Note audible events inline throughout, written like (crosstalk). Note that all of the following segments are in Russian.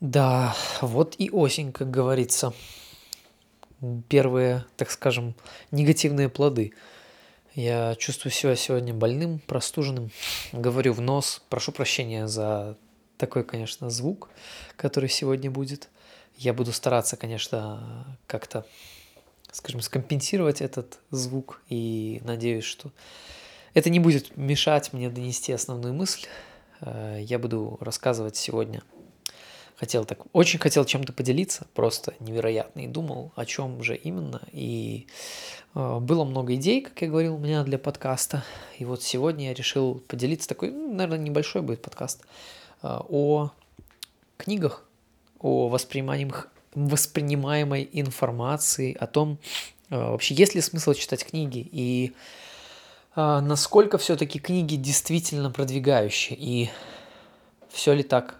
Да, вот и осень, как говорится. Первые, так скажем, негативные плоды. Я чувствую себя сегодня больным, простуженным. Говорю в нос. Прошу прощения за такой, конечно, звук, который сегодня будет. Я буду стараться, конечно, как-то, скажем, скомпенсировать этот звук. И надеюсь, что это не будет мешать мне донести основную мысль. Э, Я буду рассказывать сегодня хотел так, очень хотел чем-то поделиться, просто невероятно, и думал, о чем же именно, и э, было много идей, как я говорил, у меня для подкаста, и вот сегодня я решил поделиться такой, ну, наверное, небольшой будет подкаст, э, о книгах, о воспринимаемых, воспринимаемой информации, о том, э, вообще есть ли смысл читать книги, и э, насколько все-таки книги действительно продвигающие, и все ли так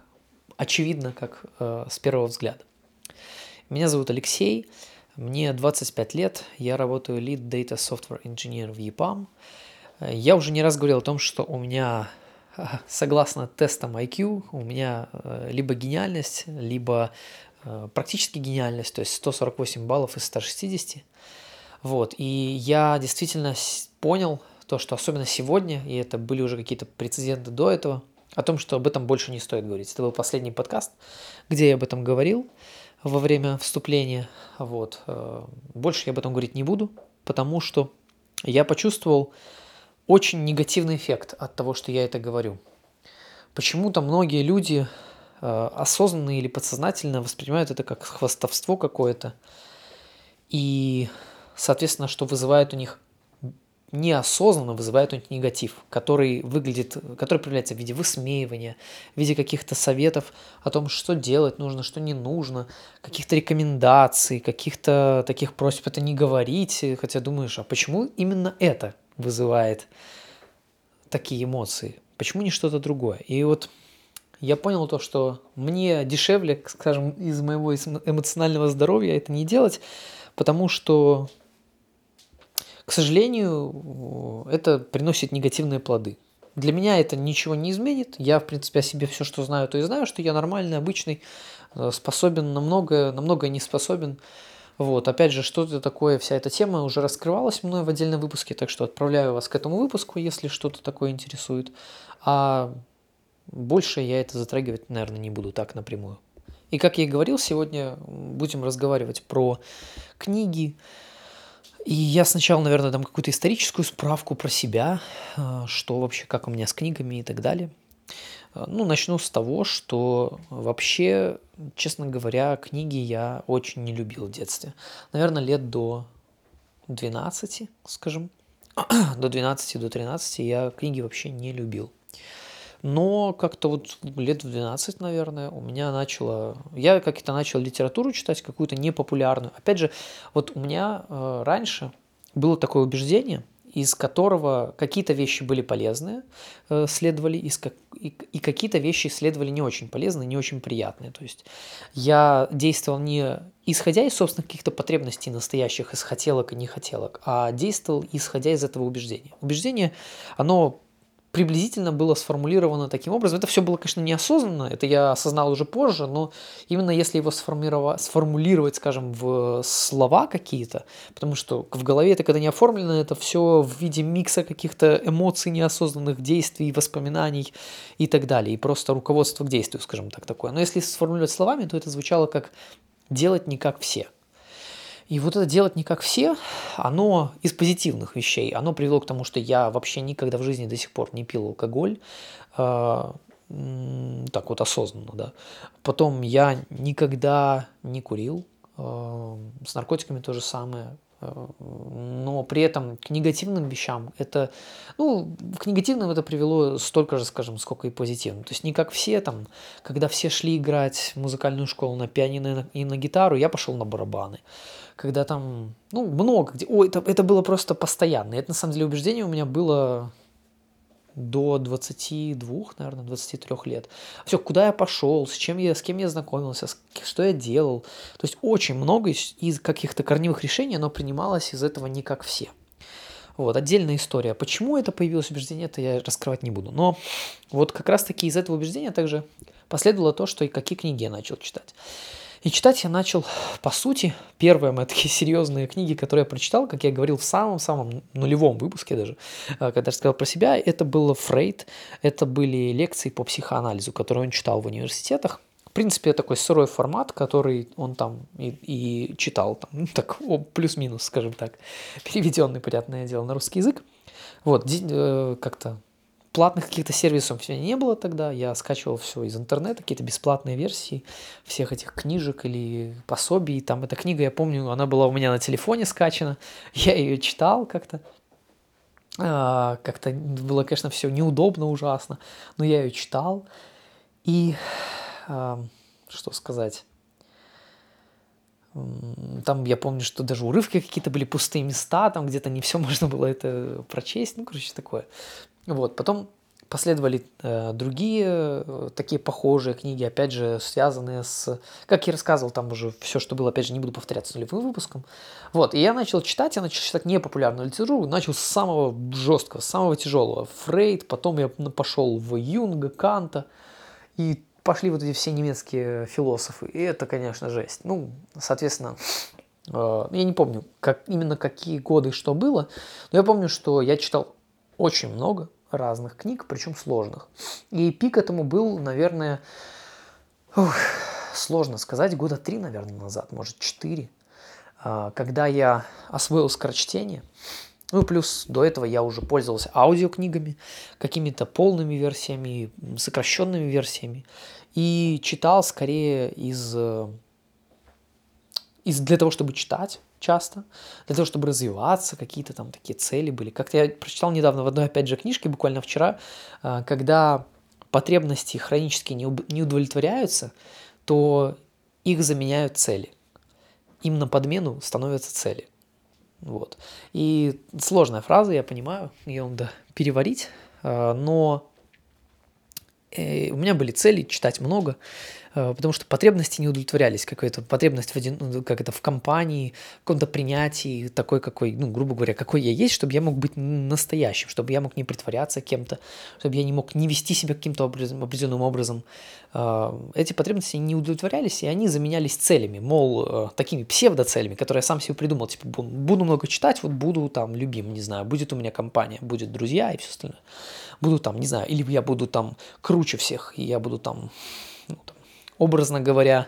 очевидно, как э, с первого взгляда. Меня зовут Алексей, мне 25 лет, я работаю Lead Data Software Engineer в EPAM. Я уже не раз говорил о том, что у меня, (laughs) согласно тестам IQ, у меня э, либо гениальность, либо э, практически гениальность, то есть 148 баллов из 160. Вот, и я действительно понял то, что особенно сегодня, и это были уже какие-то прецеденты до этого – о том, что об этом больше не стоит говорить. Это был последний подкаст, где я об этом говорил во время вступления. Вот. Э, больше я об этом говорить не буду, потому что я почувствовал очень негативный эффект от того, что я это говорю. Почему-то многие люди э, осознанно или подсознательно воспринимают это как хвастовство какое-то. И, соответственно, что вызывает у них неосознанно вызывает у них негатив, который выглядит, который проявляется в виде высмеивания, в виде каких-то советов о том, что делать нужно, что не нужно, каких-то рекомендаций, каких-то таких просьб это не говорить, хотя думаешь, а почему именно это вызывает такие эмоции? Почему не что-то другое? И вот я понял то, что мне дешевле, скажем, из моего эмоционального здоровья это не делать, потому что к сожалению, это приносит негативные плоды. Для меня это ничего не изменит. Я, в принципе, о себе все, что знаю, то и знаю, что я нормальный, обычный, э, способен на многое, на многое не способен. Вот, опять же, что это такое, вся эта тема уже раскрывалась мной в отдельном выпуске, так что отправляю вас к этому выпуску, если что-то такое интересует. А больше я это затрагивать, наверное, не буду так напрямую. И как я и говорил, сегодня будем разговаривать про книги, и я сначала, наверное, дам какую-то историческую справку про себя, э, что вообще, как у меня с книгами и так далее. Э, ну, начну с того, что вообще, честно говоря, книги я очень не любил в детстве. Наверное, лет до 12, скажем, (clears throat) до 12, до 13 я книги вообще не любил. Но как-то вот лет в 12, наверное, у меня начало... Я как-то начал литературу читать, какую-то непопулярную. Опять же, вот у меня э, раньше было такое убеждение, из которого какие-то вещи были полезные, э, следовали, из как, и, и какие-то вещи следовали не очень полезные, не очень приятные. То есть я действовал не исходя из собственных каких-то потребностей настоящих, из хотелок и не хотелок, а действовал исходя из этого убеждения. Убеждение, оно приблизительно было сформулировано таким образом. Это все было, конечно, неосознанно, это я осознал уже позже, но именно если его сформулировать, скажем, в слова какие-то, потому что в голове это когда не оформлено, это все в виде микса каких-то эмоций неосознанных, действий, воспоминаний и так далее, и просто руководство к действию, скажем так, такое. Но если сформулировать словами, то это звучало как «делать не как все». И вот это делать не как все, оно из позитивных вещей. Оно привело к тому, что я вообще никогда в жизни до сих пор не пил алкоголь. Э, так вот осознанно, да. Потом я никогда не курил. Э, с наркотиками то же самое. Но при этом к негативным вещам это, ну, к негативным это привело столько же, скажем, сколько и позитивным. То есть не как все там, когда все шли играть в музыкальную школу на пианино и на гитару, я пошел на барабаны. Когда там, ну, много где, ой, это, это было просто постоянно. И это на самом деле убеждение у меня было до 22, наверное, 23 лет. Все, куда я пошел, с чем я, с кем я знакомился, что я делал. То есть очень много из, из каких-то корневых решений, оно принималось из этого не как все. Вот, отдельная история. Почему это появилось убеждение, это я раскрывать не буду. Но вот как раз-таки из этого убеждения также последовало то, что и какие книги я начал читать. И читать я начал, по сути, первые мои (laughs) такие серьезные книги, которые я прочитал, как я говорил в самом-самом нулевом выпуске даже, э, когда я сказал про себя, это было Фрейд, это были лекции по психоанализу, которые он читал в университетах. В принципе, такой сырой формат, который он там и, и читал, там, (laughs) ну, так, плюс-минус, скажем так, (laughs) переведенный, понятное дело, на русский язык. Вот, э, как-то платных каких-то сервисов все не было тогда. Я скачивал все из интернета, какие-то бесплатные версии всех этих книжек или пособий. Там эта книга, я помню, она была у меня на телефоне скачана. (laughs) Я ее читал как-то. А, как-то было, конечно, все неудобно, ужасно. Но я ее читал. И а, что сказать? Там я помню, что даже урывки какие-то были пустые места, там где-то не все (laughs) можно было это прочесть. Ну, короче, такое. Вот, потом последовали э, другие э, такие похожие книги, опять же, связанные с... Как я рассказывал, там уже все, что было, опять же, не буду повторяться нулевым выпуском. Вот, и я начал читать, я начал читать непопулярную литературу, начал с самого жесткого, самого тяжелого. Фрейд, потом я пошел в Юнга, Канта, и пошли вот эти все немецкие философы. И это, конечно, жесть. Ну, соответственно, э, я не помню, как, именно какие годы что было, но я помню, что я читал очень много, разных книг, причем сложных. И пик этому был, наверное, ух, сложно сказать, года три, наверное, назад, может, четыре, а, когда я освоил скорочтение. Ну, плюс до этого я уже пользовался аудиокнигами, какими-то полными версиями, сокращенными версиями. И читал скорее из, э, из для того, чтобы читать, часто, для того, чтобы развиваться, какие-то там такие цели были. Как-то я прочитал недавно в одной, опять же, книжке, буквально вчера, а, когда потребности хронически не удовлетворяются, то их заменяют цели. Им на подмену становятся цели. Вот. И сложная фраза, я понимаю, ее надо переварить, а, но э, у меня были цели читать много, Э, потому что потребности не удовлетворялись, какая-то потребность в, один, ну, как это, в компании, в каком-то принятии, такой, какой, ну, грубо говоря, какой я есть, чтобы я мог быть настоящим, чтобы я мог не притворяться кем-то, чтобы я не мог не вести себя каким-то образом, определенным образом. Э, эти потребности не удовлетворялись, и они заменялись целями, мол, э, такими псевдоцелями, которые я сам себе придумал, типа, буду много читать, вот буду там любим, не знаю, будет у меня компания, будет друзья и все остальное. Буду там, не знаю, или я буду там круче всех, и я буду там образно говоря,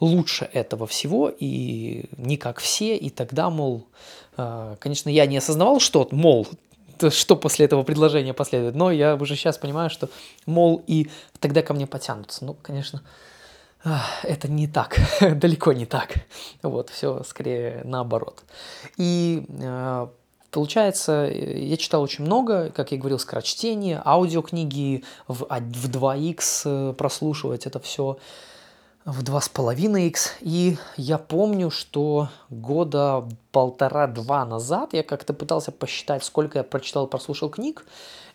лучше этого всего и не как все, и тогда, мол, э, конечно, я не осознавал, что, мол, что после этого предложения последует, но я уже сейчас понимаю, что, мол, и тогда ко мне потянутся. Ну, конечно, это не так, (laughs) далеко не так. Вот, все скорее наоборот. И э, Получается, я читал очень много, как я говорил, скорочтение, аудиокниги в, в 2х э, прослушивать это все в 2,5х. И я помню, что года полтора-два назад я как-то пытался посчитать, сколько я прочитал, прослушал книг.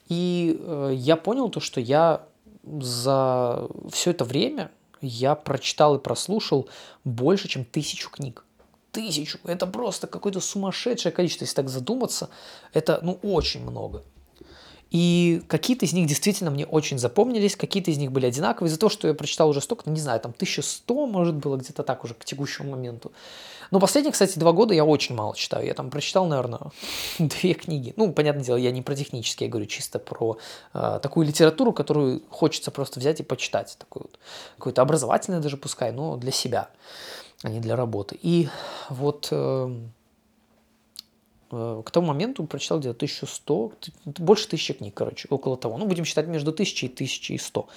И э, я понял то, что я за все это время я прочитал и прослушал больше, чем тысячу книг тысячу. Это просто какое-то сумасшедшее количество, если так задуматься. Это, ну, очень много. И какие-то из них действительно мне очень запомнились, какие-то из них были одинаковые. Из-за того, что я прочитал уже столько, ну, не знаю, там 1100, может, было где-то так уже к текущему моменту. Но последние, кстати, два года я очень мало читаю. Я там прочитал, наверное, (laughs) две книги. Ну, понятное дело, я не про технические, я говорю чисто про э, такую литературу, которую хочется просто взять и почитать. Такую вот, какую-то образовательную даже пускай, но для себя а не для работы. И вот э, э, к тому моменту прочитал где-то 1100, больше тысячи книг, короче, около того. Ну, будем считать между 1000 и 1100.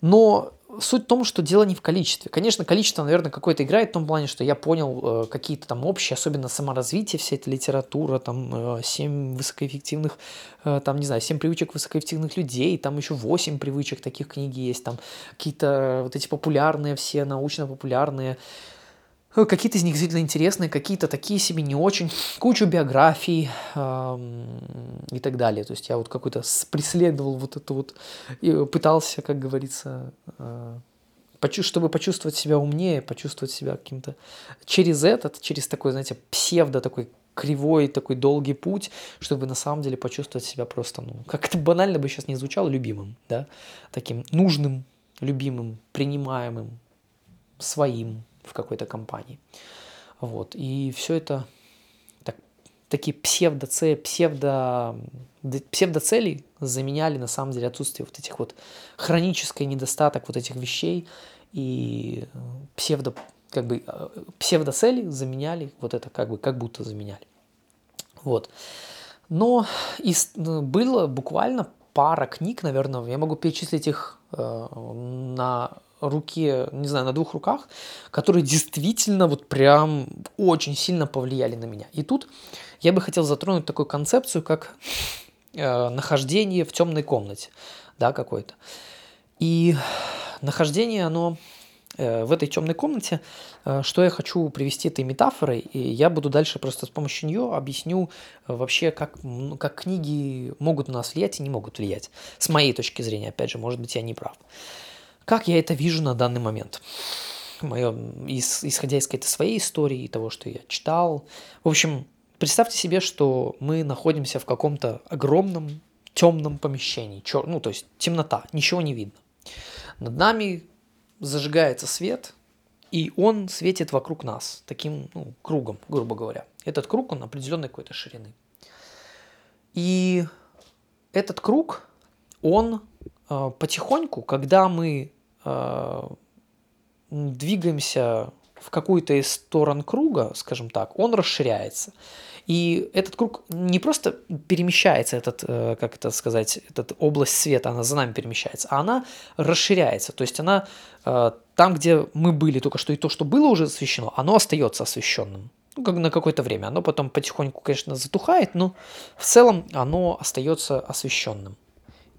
Но суть в том, что дело не в количестве. Конечно, количество, наверное, какое-то играет в том плане, что я понял э, какие-то там общие, особенно саморазвитие, вся эта литература, там э, 7 высокоэффективных, э, там, не знаю, 7 привычек высокоэффективных людей, там еще 8 привычек таких книги есть, там какие-то вот эти популярные все, научно-популярные, Какие-то из них действительно интересные, какие-то такие себе не очень, кучу биографий эм, и так далее. То есть я вот какой-то преследовал вот это вот, пытался, как говорится, э, чтобы почувствовать себя умнее, почувствовать себя каким-то через этот, через такой, знаете, псевдо такой кривой такой долгий путь, чтобы на самом деле почувствовать себя просто, ну, как это банально бы сейчас не звучало, любимым, да, таким нужным, любимым, принимаемым, своим в какой-то компании. Вот, и все это так, такие псевдоцели, псевдо, псевдоцели заменяли на самом деле отсутствие вот этих вот хронический недостаток вот этих вещей и псевдо как бы э, псевдоцели заменяли вот это как бы как будто заменяли. Вот. Но из, ну, было буквально пара книг, наверное, я могу перечислить их э, на руке, не знаю, на двух руках, которые действительно вот прям очень сильно повлияли на меня. И тут я бы хотел затронуть такую концепцию, как э, нахождение в темной комнате, да, какой-то. И нахождение, оно Э, в этой темной комнате, э, что я хочу привести этой метафорой, и я буду дальше просто с помощью нее объясню э, вообще, как, как книги могут на нас влиять и не могут влиять. С моей точки зрения, опять же, может быть, я не прав. Как я это вижу на данный момент? Мое, исходя из какой-то своей истории, того, что я читал. В общем, представьте себе, что мы находимся в каком-то огромном темном помещении, чер... ну, то есть темнота, ничего не видно. Над нами зажигается свет, и он светит вокруг нас таким ну, кругом, грубо говоря. Этот круг, он определенной какой-то ширины. И этот круг, он потихоньку, когда мы э, двигаемся в какую-то из сторон круга, скажем так, он расширяется. И этот круг не просто перемещается, этот, э, как это сказать, этот область света, она за нами перемещается, а она расширяется. То есть она э, там, где мы были только что, и то, что было уже освещено, оно остается освещенным. Ну, как на какое-то время. Оно потом потихоньку, конечно, затухает, но в целом оно остается освещенным.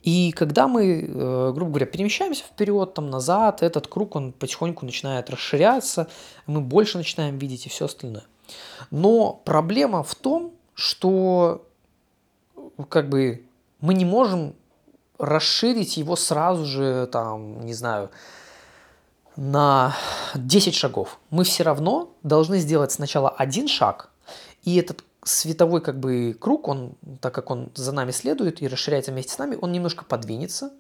И когда мы, э, грубо говоря, перемещаемся вперед, там, назад, этот круг, он потихоньку начинает расширяться, мы больше начинаем видеть и все остальное. Но проблема в том, что как бы мы не можем расширить его сразу же, там, не знаю, на 10 шагов. Мы все равно должны сделать сначала один шаг, и этот световой как бы круг, он, так как он за нами следует и расширяется вместе с нами, он немножко подвинется,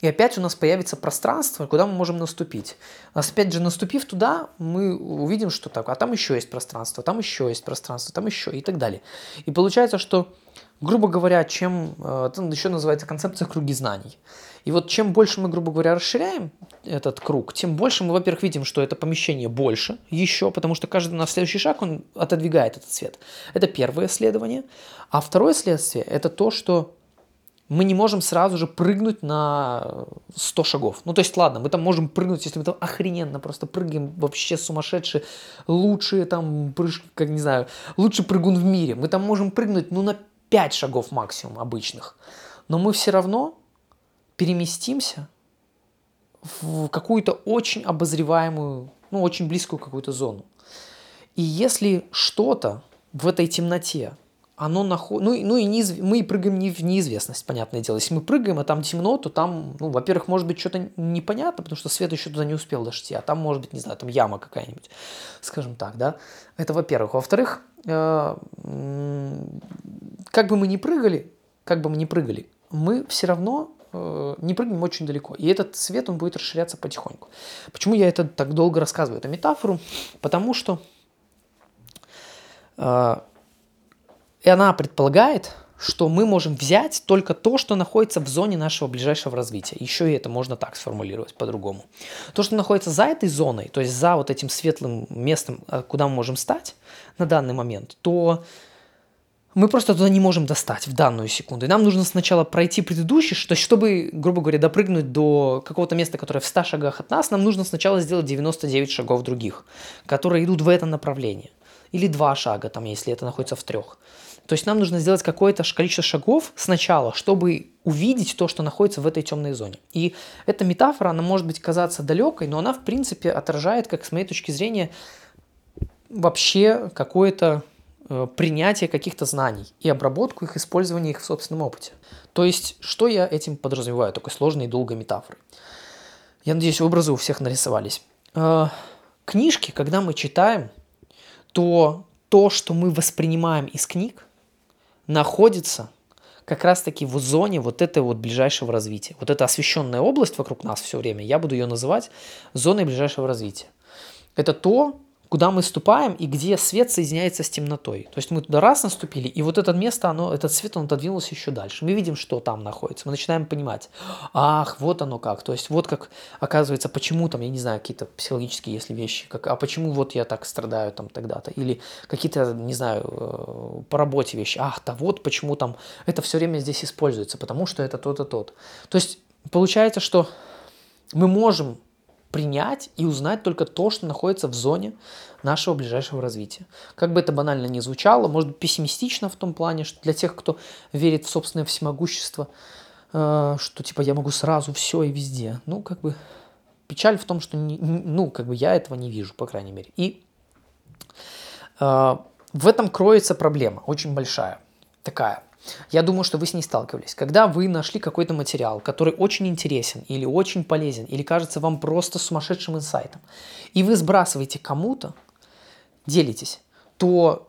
и опять у нас появится пространство, куда мы можем наступить. Опять же, наступив туда, мы увидим, что так, а там еще есть пространство, там еще есть пространство, там еще и так далее. И получается, что, грубо говоря, чем, э, это еще называется концепция круги знаний. И вот чем больше мы, грубо говоря, расширяем этот круг, тем больше мы, во-первых, видим, что это помещение больше еще, потому что каждый наш следующий шаг, он отодвигает этот свет. Это первое исследование. А второе следствие – это то, что мы не можем сразу же прыгнуть на 100 шагов. Ну, то есть, ладно, мы там можем прыгнуть, если мы там охрененно просто прыгаем, вообще сумасшедшие, лучшие там прыжки, как не знаю, лучший прыгун в мире. Мы там можем прыгнуть, ну, на 5 шагов максимум обычных. Но мы все равно переместимся в какую-то очень обозреваемую, ну, очень близкую какую-то зону. И если что-то в этой темноте оно находит... Ну, ну и неизв... мы прыгаем не в неизвестность, понятное дело. Если мы прыгаем, а там темно, то там, ну, во-первых, может быть, что-то непонятно, потому что свет еще туда не успел дошти, а там, может быть, не знаю, там яма какая-нибудь, скажем так, да. Это во-первых. Во-вторых, э, как бы мы ни прыгали, как бы мы ни прыгали, мы все равно э, не прыгнем очень далеко. И этот свет, он будет расширяться потихоньку. Почему я это так долго рассказываю, эту метафору? Потому что э, и она предполагает, что мы можем взять только то, что находится в зоне нашего ближайшего развития. Еще и это можно так сформулировать по-другому. То, что находится за этой зоной, то есть за вот этим светлым местом, э, куда мы можем стать на данный момент, то мы просто туда не можем достать в данную секунду. И нам нужно сначала пройти предыдущий, то есть чтобы, грубо говоря, допрыгнуть до какого-то места, которое в 100 шагах от нас, нам нужно сначала сделать 99 шагов других, которые идут в это направление. Или два шага, там, если это находится в трех. То есть нам нужно сделать какое-то количество шагов сначала, чтобы увидеть то, что находится в этой темной зоне. И эта метафора, она может быть казаться далекой, но она, в принципе, отражает, как с моей точки зрения, вообще какое-то э, принятие каких-то знаний и обработку их, использование их в собственном опыте. То есть, что я этим подразумеваю, такой сложной и долгой метафорой? Я надеюсь, образы у всех нарисовались. Э, книжки, когда мы читаем, то то, что мы воспринимаем из книг, находится как раз-таки в зоне вот этой вот ближайшего развития. Вот эта освещенная область вокруг нас все время, я буду ее называть зоной ближайшего развития. Это то, куда мы ступаем и где свет соединяется с темнотой. То есть мы туда раз наступили, и вот это место, оно, этот свет, он отодвинулся еще дальше. Мы видим, что там находится. Мы начинаем понимать, ах, вот оно как. То есть вот как оказывается, почему там, я не знаю, какие-то психологические, если вещи, как, а почему вот я так страдаю там тогда-то. Или какие-то, не знаю, э, по работе вещи. Ах, да вот почему там это все время здесь используется, потому что это то-то, тот. То есть получается, что мы можем принять и узнать только то, что находится в зоне нашего ближайшего развития. Как бы это банально ни звучало, может быть пессимистично в том плане, что для тех, кто верит в собственное всемогущество, э, что типа я могу сразу все и везде. Ну, как бы печаль в том, что не, ну, как бы я этого не вижу, по крайней мере. И э, в этом кроется проблема, очень большая, такая. Я думаю, что вы с ней сталкивались. Когда вы нашли какой-то материал, который очень интересен или очень полезен, или кажется вам просто сумасшедшим инсайтом, и вы сбрасываете кому-то, делитесь, то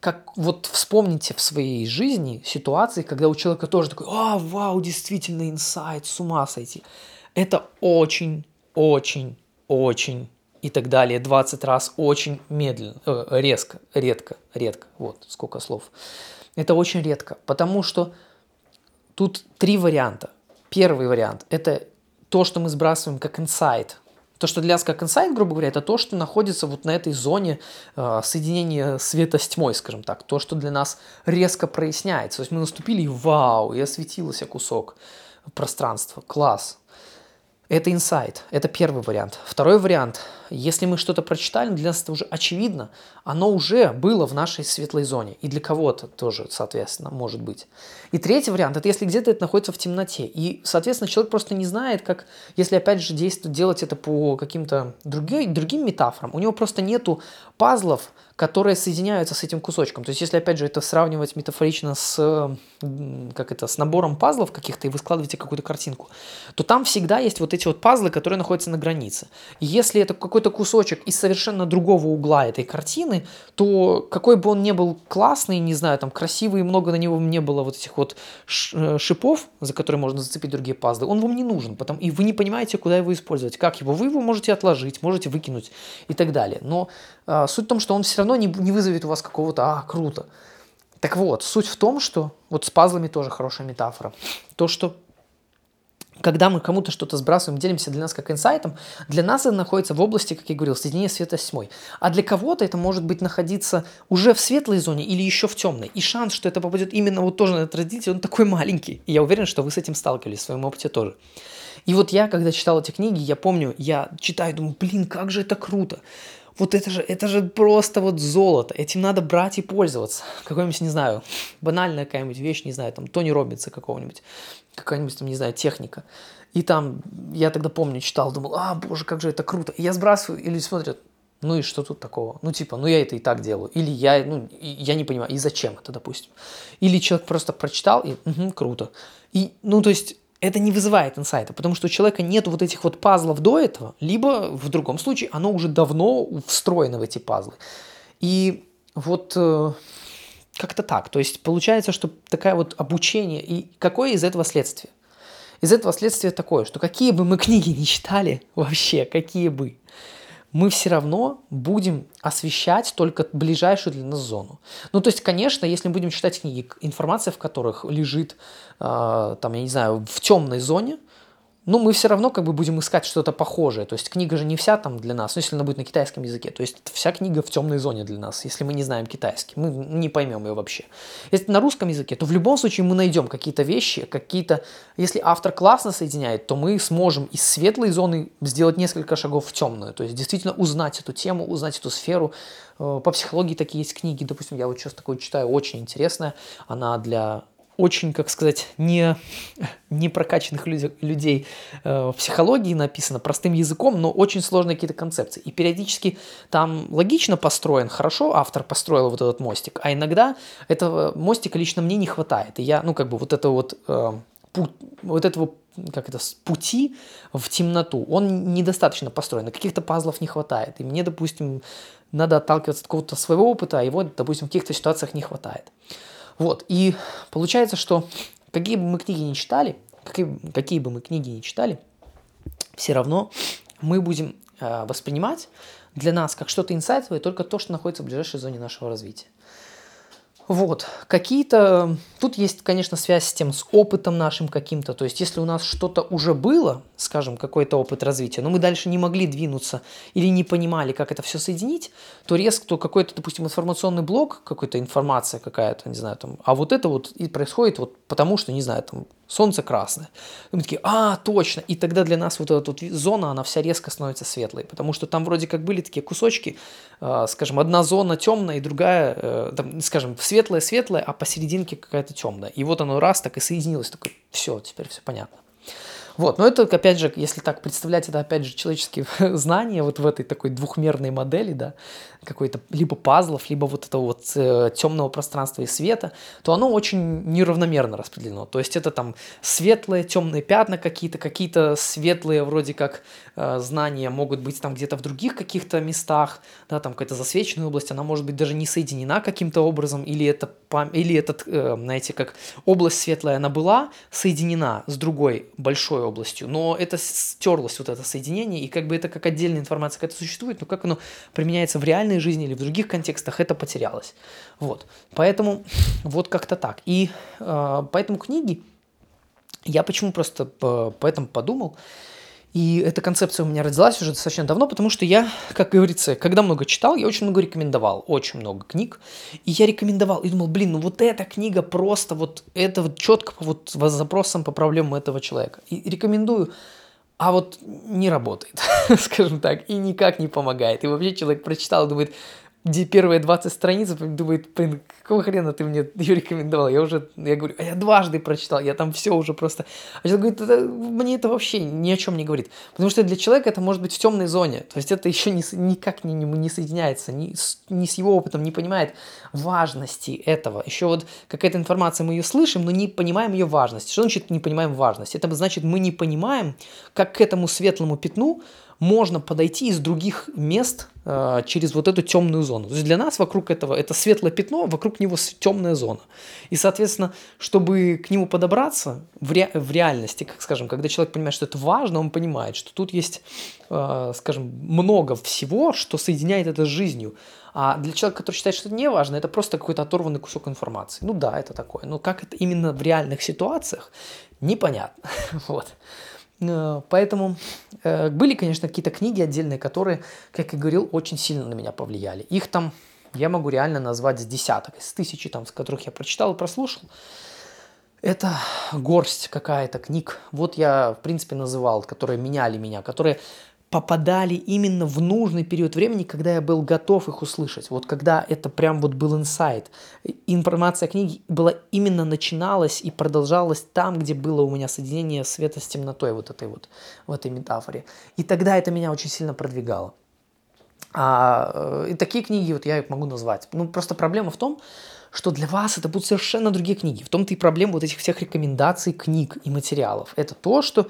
как вот вспомните в своей жизни ситуации, когда у человека тоже такой, а, вау, действительно инсайт, с ума сойти. Это очень, очень, очень и так далее, 20 раз очень медленно, э, резко, редко, редко, вот сколько слов. Это очень редко, потому что тут три варианта. Первый вариант – это то, что мы сбрасываем как инсайт. То, что для нас как инсайт, грубо говоря, это то, что находится вот на этой зоне э, соединения света с тьмой, скажем так. То, что для нас резко проясняется. То есть мы наступили, и вау, и осветился кусок пространства. Класс. Это инсайт, это первый вариант. Второй вариант, если мы что-то прочитали, для нас это уже очевидно, оно уже было в нашей светлой зоне, и для кого-то тоже, соответственно, может быть. И третий вариант, это если где-то это находится в темноте, и, соответственно, человек просто не знает, как, если, опять же, действовать, делать это по каким-то другим, другим метафорам, у него просто нету пазлов, которые соединяются с этим кусочком. То есть, если, опять же, это сравнивать метафорично с, как это, с набором пазлов каких-то, и вы складываете какую-то картинку, то там всегда есть вот эти вот пазлы, которые находятся на границе. И если это какой-то кусочек из совершенно другого угла этой картины, то какой бы он ни был классный, не знаю, там красивый, много на него не было вот этих вот э, шипов, за которые можно зацепить другие пазлы, он вам не нужен, потому, и вы не понимаете, куда его использовать, как его. Вы его можете отложить, можете выкинуть и так далее. Но а, суть в том, что он все равно не, не вызовет у вас какого-то «а, круто». Так вот, суть в том, что, вот с пазлами тоже хорошая метафора, то, что когда мы кому-то что-то сбрасываем, делимся для нас как инсайтом, для нас это находится в области, как я говорил, соединения света с тьмой. А для кого-то это может быть находиться уже в светлой зоне или еще в темной. И шанс, что это попадет именно вот тоже на этот родитель, он такой маленький. И я уверен, что вы с этим сталкивались в своем опыте тоже. И вот я, когда читал эти книги, я помню, я читаю, думаю, блин, как же это круто. Вот это же, это же просто вот золото. Этим надо брать и пользоваться. Какой-нибудь, не знаю, банальная какая-нибудь вещь, не знаю, там, Тони Робинса какого-нибудь. Какая-нибудь, там, не знаю, техника. И там, я тогда помню, читал, думал, а, боже, как же это круто. И я сбрасываю, или смотрят, ну и что тут такого? Ну, типа, ну я это и так делаю. Или я, ну, я не понимаю, и зачем это, допустим. Или человек просто прочитал, и, угу, круто. И, ну, то есть, это не вызывает инсайта, потому что у человека нет вот этих вот пазлов до этого, либо в другом случае оно уже давно встроено в эти пазлы. И вот э, как-то так. То есть получается, что такое вот обучение. И какое из этого следствие? Из этого следствие такое, что какие бы мы книги не читали вообще, какие бы, мы все равно будем освещать только ближайшую для нас зону. Ну, то есть, конечно, если мы будем читать книги, информация в которых лежит, э, там, я не знаю, в темной зоне, ну, мы все равно как бы будем искать что-то похожее. То есть книга же не вся там для нас, ну, если она будет на китайском языке. То есть вся книга в темной зоне для нас, если мы не знаем китайский. Мы не поймем ее вообще. Если на русском языке, то в любом случае мы найдем какие-то вещи, какие-то... Если автор классно соединяет, то мы сможем из светлой зоны сделать несколько шагов в темную. То есть действительно узнать эту тему, узнать эту сферу. Э, по психологии такие есть книги. Допустим, я вот сейчас такое читаю, очень интересная. Она для очень, как сказать, не, не прокачанных людей, людей э, в психологии написано простым языком, но очень сложные какие-то концепции. И периодически там логично построен, хорошо автор построил вот этот мостик, а иногда этого мостика лично мне не хватает. И я, ну, как бы вот это вот, э, путь, вот этого как это, пути в темноту, он недостаточно построен, каких-то пазлов не хватает. И мне, допустим, надо отталкиваться от какого-то своего опыта, а его, допустим, в каких-то ситуациях не хватает. Вот, и получается, что какие бы мы книги не читали, какие, какие бы мы книги не читали, все равно мы будем э, воспринимать для нас как что-то инсайтовое только то, что находится в ближайшей зоне нашего развития. Вот, какие-то... Тут есть, конечно, связь с тем, с опытом нашим каким-то. То есть, если у нас что-то уже было, скажем, какой-то опыт развития, но мы дальше не могли двинуться или не понимали, как это все соединить, то резко то какой-то, допустим, информационный блок, какая-то информация какая-то, не знаю, там, а вот это вот и происходит вот потому, что, не знаю, там, солнце красное. И мы такие, а, точно. И тогда для нас вот эта вот зона, она вся резко становится светлой, потому что там вроде как были такие кусочки, э, скажем, одна зона темная и другая, э, там, скажем, светлая-светлая, а посерединке какая-то темная. И вот оно раз так и соединилось, такое, все, теперь все понятно. Вот, но это, опять же, если так представлять, это, опять же, человеческие (laughs) знания вот в этой такой двухмерной модели, да, какой-то либо пазлов, либо вот этого вот э, темного пространства и света, то оно очень неравномерно распределено. То есть это там светлые, темные пятна какие-то, какие-то светлые вроде как э, знания могут быть там где-то в других каких-то местах, да, там какая-то засвеченная область, она может быть даже не соединена каким-то образом, или это, или этот, э, знаете, как область светлая, она была соединена с другой большой областью, но это стерлось вот это соединение, и как бы это как отдельная информация какая-то существует, но как оно применяется в реальной жизни или в других контекстах, это потерялось. Вот. Поэтому (laughs) вот как-то так. И э, поэтому книги, я почему просто по, поэтому подумал, и эта концепция у меня родилась уже достаточно давно, потому что я, как говорится, когда много читал, я очень много рекомендовал, очень много книг. И я рекомендовал, и думал, блин, ну вот эта книга просто вот, это вот четко вот с запросом по проблемам этого человека. И рекомендую, а вот не работает, (laughs) скажем так, и никак не помогает. И вообще человек прочитал и думает, где первые 20 страниц, думает, блин, какого хрена ты мне ее рекомендовал? Я уже, я говорю, а я дважды прочитал, я там все уже просто... А человек говорит, это, мне это вообще ни о чем не говорит. Потому что для человека это может быть в темной зоне. То есть это еще не, никак не, не, не соединяется, ни с, ни с его опытом, не понимает важности этого. Еще вот какая-то информация, мы ее слышим, но не понимаем ее важность. Что значит не понимаем важность? Это значит, мы не понимаем, как к этому светлому пятну можно подойти из других мест э, через вот эту темную зону. То есть для нас вокруг этого это светлое пятно, вокруг него темная зона. И, соответственно, чтобы к нему подобраться в, ре, в реальности, как скажем, когда человек понимает, что это важно, он понимает, что тут есть, э, скажем, много всего, что соединяет это с жизнью. А для человека, который считает, что это не важно, это просто какой-то оторванный кусок информации. Ну да, это такое. Но как это именно в реальных ситуациях, непонятно. (laughs) вот. Э, поэтому э, были, конечно, какие-то книги отдельные, которые, как я говорил, очень сильно на меня повлияли. Их там я могу реально назвать с десяток, из тысячи, там, с которых я прочитал и прослушал. Это горсть какая-то книг. Вот я, в принципе, называл, которые меняли меня, которые попадали именно в нужный период времени, когда я был готов их услышать. Вот когда это прям вот был инсайт. Информация книги была именно начиналась и продолжалась там, где было у меня соединение света с темнотой вот этой вот, в этой метафоре. И тогда это меня очень сильно продвигало. А, и такие книги вот я их могу назвать. Ну, просто проблема в том, что для вас это будут совершенно другие книги. В том-то и проблема вот этих всех рекомендаций книг и материалов. Это то, что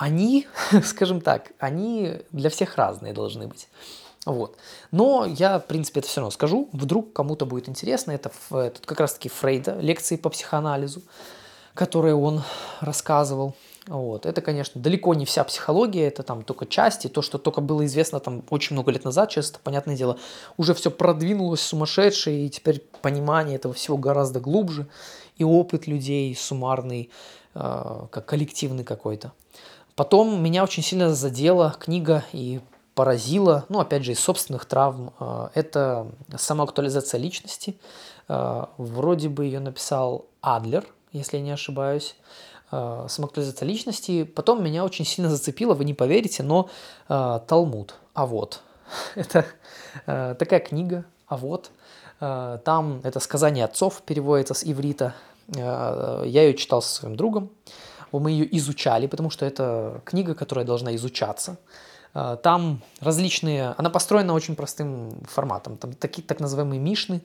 они, (laughs) скажем так, они для всех разные должны быть. Вот. Но я, в принципе, это все равно скажу. Вдруг кому-то будет интересно. Это, это как раз-таки Фрейда, лекции по психоанализу, которые он рассказывал. Вот. Это, конечно, далеко не вся психология, это там только части, то, что только было известно там очень много лет назад, честно, понятное дело, уже все продвинулось сумасшедшее, и теперь понимание этого всего гораздо глубже, и опыт людей суммарный, э, как коллективный какой-то. Потом меня очень сильно задела книга и поразила, ну, опять же, из собственных травм. Э, это самоактуализация личности. Э, вроде бы ее написал Адлер, если я не ошибаюсь. Э, самоактуализация личности. Потом меня очень сильно зацепило, вы не поверите, но Талмуд. А вот. (laughs) Это такая книга. А вот. Там это сказание отцов переводится с иврита. Я ее читал со своим другом мы ее изучали, потому что это книга, которая должна изучаться. А, там различные, она построена очень простым форматом. Там такие так называемые мишны,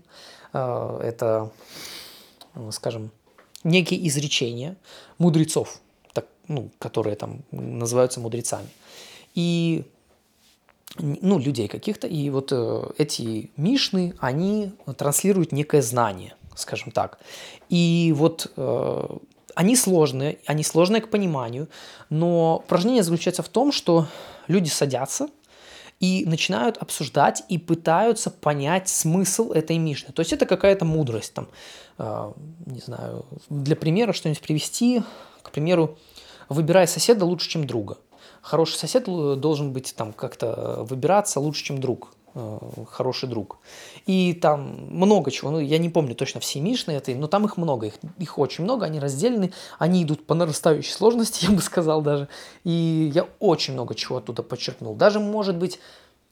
а, это, ну, скажем, некие изречения мудрецов, так, ну, которые там называются мудрецами. И ну, людей каких-то, и вот э, эти Мишны, они транслируют некое знание, скажем так. И вот э, они сложные, они сложные к пониманию, но упражнение заключается в том, что люди садятся и начинают обсуждать и пытаются понять смысл этой Мишны. То есть это какая-то мудрость, там, э, не знаю, для примера что-нибудь привести, к примеру, выбирай соседа лучше, чем друга. Хороший сосед э, должен быть там как-то выбираться лучше, чем друг хороший друг. И там много чего, ну, я не помню точно все Мишны этой, но там их много, их, их очень много, они разделены, они идут по нарастающей сложности, (laughs) я бы сказал даже, и я очень много чего оттуда подчеркнул. Даже, может быть,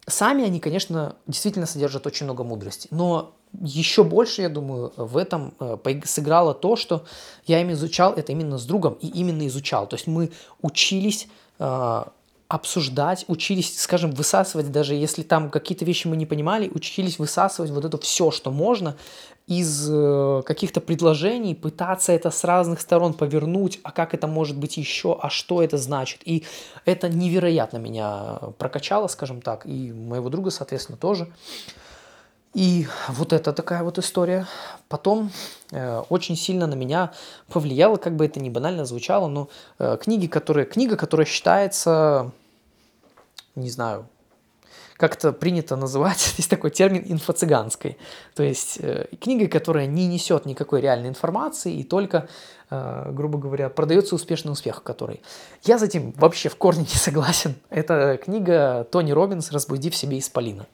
сами они, конечно, действительно содержат очень много мудрости, но еще больше, я думаю, в этом э, сыграло то, что я им изучал это именно с другом и именно изучал. То есть мы учились а, обсуждать, учились, скажем, высасывать, даже если там какие-то вещи мы не понимали, учились высасывать вот это все, что можно из э, каких-то предложений, пытаться это с разных сторон повернуть, а как это может быть еще, а что это значит. И это невероятно меня прокачало, скажем так, и моего друга, соответственно, тоже. И вот это такая вот история. Потом э, очень сильно на меня повлияло, как бы это ни банально звучало, но э, книги, которые, книга, которая считается, не знаю, как это принято называть, (laughs) есть такой термин инфо-цыганской. То есть э, книга, которая не несет никакой реальной информации и только, э, грубо говоря, продается успешный успех, который. Я за этим вообще в корне (laughs) не согласен. Это книга Тони Робинс «Разбуди в себе исполина»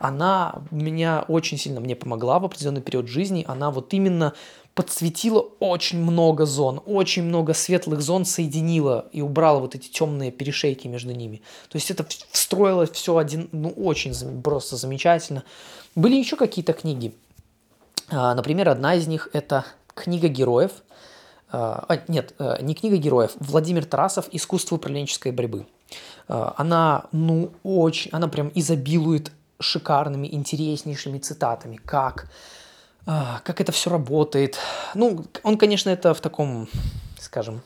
она меня очень сильно мне помогла в определенный период жизни. Она вот именно подсветила очень много зон, очень много светлых зон соединила и убрала вот эти темные перешейки между ними. То есть это встроило все один, ну, очень просто замечательно. Были еще какие-то книги. А, например, одна из них это книга героев. А, а нет, э, не книга героев. Владимир Тарасов «Искусство управленческой борьбы». Она, ну, очень, она прям изобилует шикарными, интереснейшими цитатами, как, как это все работает. Ну, он, конечно, это в таком, скажем,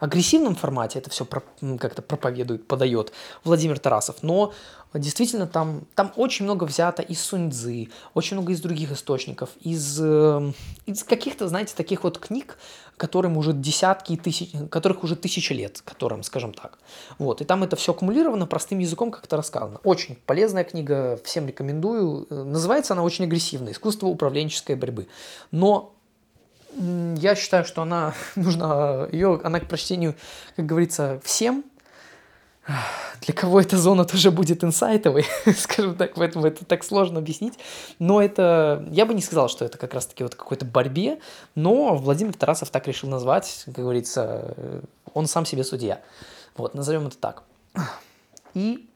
агрессивном формате это все как-то проповедует, подает Владимир Тарасов, но действительно там, там очень много взято из Суньцзы, очень много из других источников, из, э, из каких-то, знаете, таких вот книг, которым уже десятки тысяч, которых уже тысячи лет, которым, скажем так. Вот, и там это все аккумулировано простым языком как-то рассказано. Очень полезная книга, всем рекомендую. Называется она очень агрессивно «Искусство управленческой борьбы». Но я считаю, что она (laughs) нужна, ее, она к прочтению, как говорится, всем, для кого эта зона тоже будет инсайтовой, (laughs) скажем так, поэтому это так сложно объяснить. Но это, я бы не сказал, что это как раз-таки вот какой-то борьбе, но Владимир Тарасов так решил назвать, как говорится, он сам себе судья. Вот, назовем это так. И,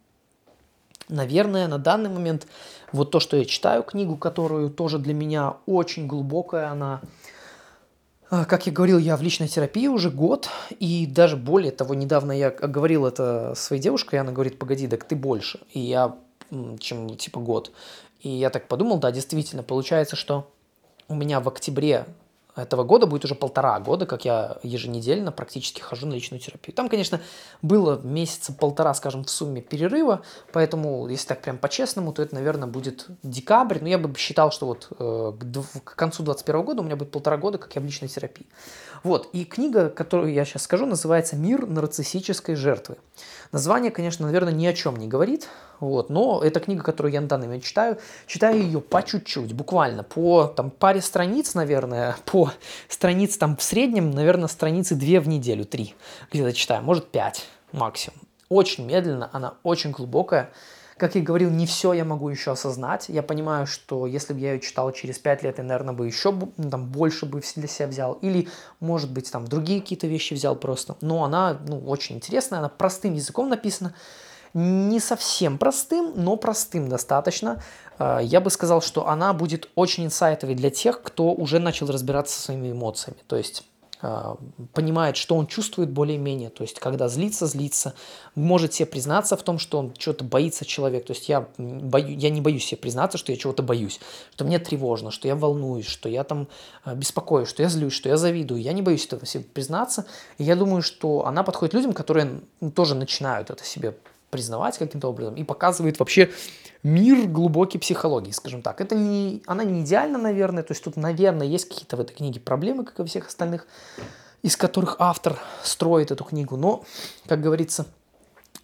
наверное, на данный момент вот то, что я читаю книгу, которую тоже для меня очень глубокая, она как я говорил, я в личной терапии уже год, и даже более того, недавно я говорил это своей девушке, и она говорит, погоди, так ты больше, и я, чем типа год. И я так подумал, да, действительно, получается, что у меня в октябре этого года будет уже полтора года, как я еженедельно практически хожу на личную терапию. Там, конечно, было месяца полтора, скажем, в сумме перерыва, поэтому, если так прям по-честному, то это, наверное, будет декабрь, но я бы считал, что вот э, к, концу 2021 года у меня будет полтора года, как я в личной терапии. Вот, и книга, которую я сейчас скажу, называется «Мир нарциссической жертвы». Название, конечно, наверное, ни о чем не говорит, вот, но это книга, которую я на данный момент читаю. Читаю ее по чуть-чуть, буквально по там, паре страниц, наверное, (laughs) по страниц там в среднем, наверное, страницы две в неделю, три где-то читаю, может пять максимум. Очень медленно, она очень глубокая. Как я говорил, не все я могу еще осознать. Я понимаю, что если бы я ее читал через 5 лет, я, наверное, бы еще ну, там, больше бы для себя взял. Или, может быть, там другие какие-то вещи взял просто. Но она ну, очень интересная, она простым языком написана. Не совсем простым, но простым достаточно. А, я бы сказал, что она будет очень инсайтовой для тех, кто уже начал разбираться со своими эмоциями. То есть понимает, что он чувствует более-менее, то есть когда злится, злится, может себе признаться в том, что он чего-то боится человек, то есть я, бою, я не боюсь себе признаться, что я чего-то боюсь, что мне тревожно, что я волнуюсь, что я там а, беспокоюсь, что я злюсь, что я завидую, я не боюсь этого себе признаться, и я думаю, что она подходит людям, которые тоже начинают это себе признавать каким-то образом и показывает вообще мир глубокий психологии, скажем так. Это не, она не идеальна, наверное, то есть тут, наверное, есть какие-то в этой книге проблемы, как и всех остальных, из которых автор строит эту книгу, но, как говорится,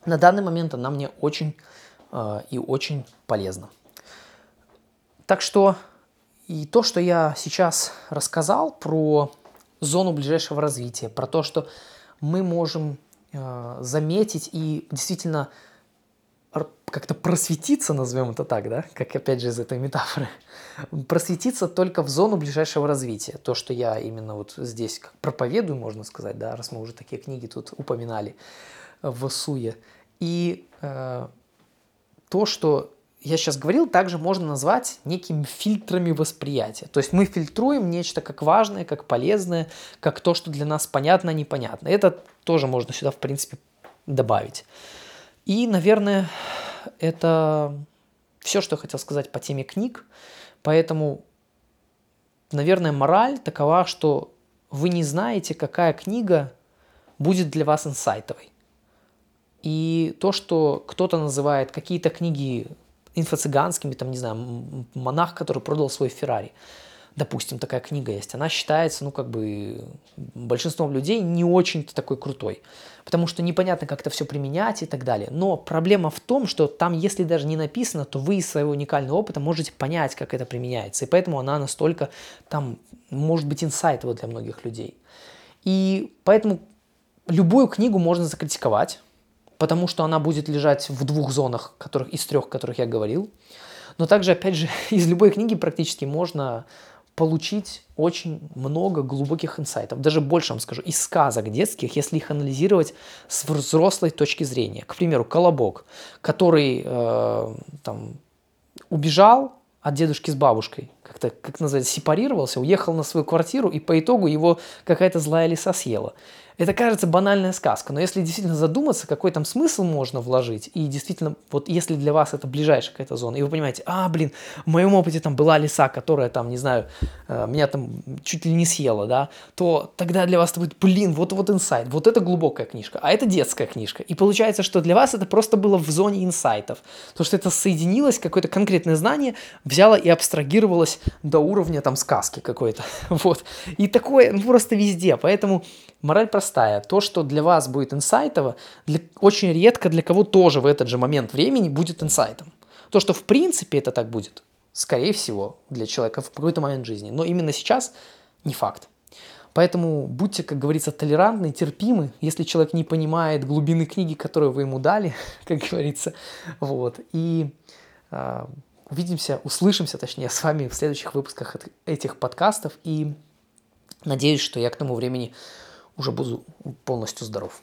на данный момент она мне очень э, и очень полезна. Так что и то, что я сейчас рассказал про зону ближайшего развития, про то, что мы можем э, заметить и действительно как-то просветиться, назовем это так, да, как опять же из этой метафоры, просветиться только в зону ближайшего развития. То, что я именно вот здесь как проповедую, можно сказать, да, раз мы уже такие книги тут упоминали в Суе. И э, то, что я сейчас говорил, также можно назвать некими фильтрами восприятия. То есть мы фильтруем нечто как важное, как полезное, как то, что для нас понятно, непонятно. Это тоже можно сюда, в принципе, добавить. И, наверное, это все, что я хотел сказать по теме книг. Поэтому, наверное, мораль такова, что вы не знаете, какая книга будет для вас инсайтовой. И то, что кто-то называет какие-то книги инфо-цыганскими, там, не знаю, монах, который продал свой Феррари. Допустим, такая книга есть. Она считается, ну, как бы, большинством людей не очень-то такой крутой. Потому что непонятно, как это все применять и так далее. Но проблема в том, что там, если даже не написано, то вы из своего уникального опыта можете понять, как это применяется. И поэтому она настолько, там, может быть, инсайтова для многих людей. И поэтому любую книгу можно закритиковать, потому что она будет лежать в двух зонах, которых, из трех, которых я говорил. Но также, опять же, (laughs) из любой книги практически можно получить очень много глубоких инсайтов. Даже больше вам скажу, из сказок детских, если их анализировать с взрослой точки зрения. К примеру, «Колобок», который э, там, убежал от дедушки с бабушкой, как-то, как называется, сепарировался, уехал на свою квартиру, и по итогу его какая-то злая лиса съела. Это кажется банальная сказка, но если действительно задуматься, какой там смысл можно вложить, и действительно, вот если для вас это ближайшая какая-то зона, и вы понимаете, а, блин, в моем опыте там была лиса, которая там, не знаю, э, меня там чуть ли не съела, да, то тогда для вас это будет, блин, вот вот инсайт, вот это глубокая книжка, а это детская книжка. И получается, что для вас это просто было в зоне инсайтов, то что это соединилось, какое-то конкретное знание взяло и абстрагировалось до уровня там сказки какой-то, (laughs) вот. И такое ну, просто везде, поэтому Мораль простая. То, что для вас будет инсайтово, для, очень редко для кого тоже в этот же момент времени будет инсайтом. То, что в принципе это так будет, скорее всего, для человека в какой-то момент жизни. Но именно сейчас не факт. Поэтому будьте, как говорится, толерантны, терпимы, если человек не понимает глубины книги, которую вы ему дали, (laughs) как говорится. Вот. И э, увидимся, услышимся, точнее, с вами в следующих выпусках этих подкастов. И надеюсь, что я к тому времени уже буду полностью здоров.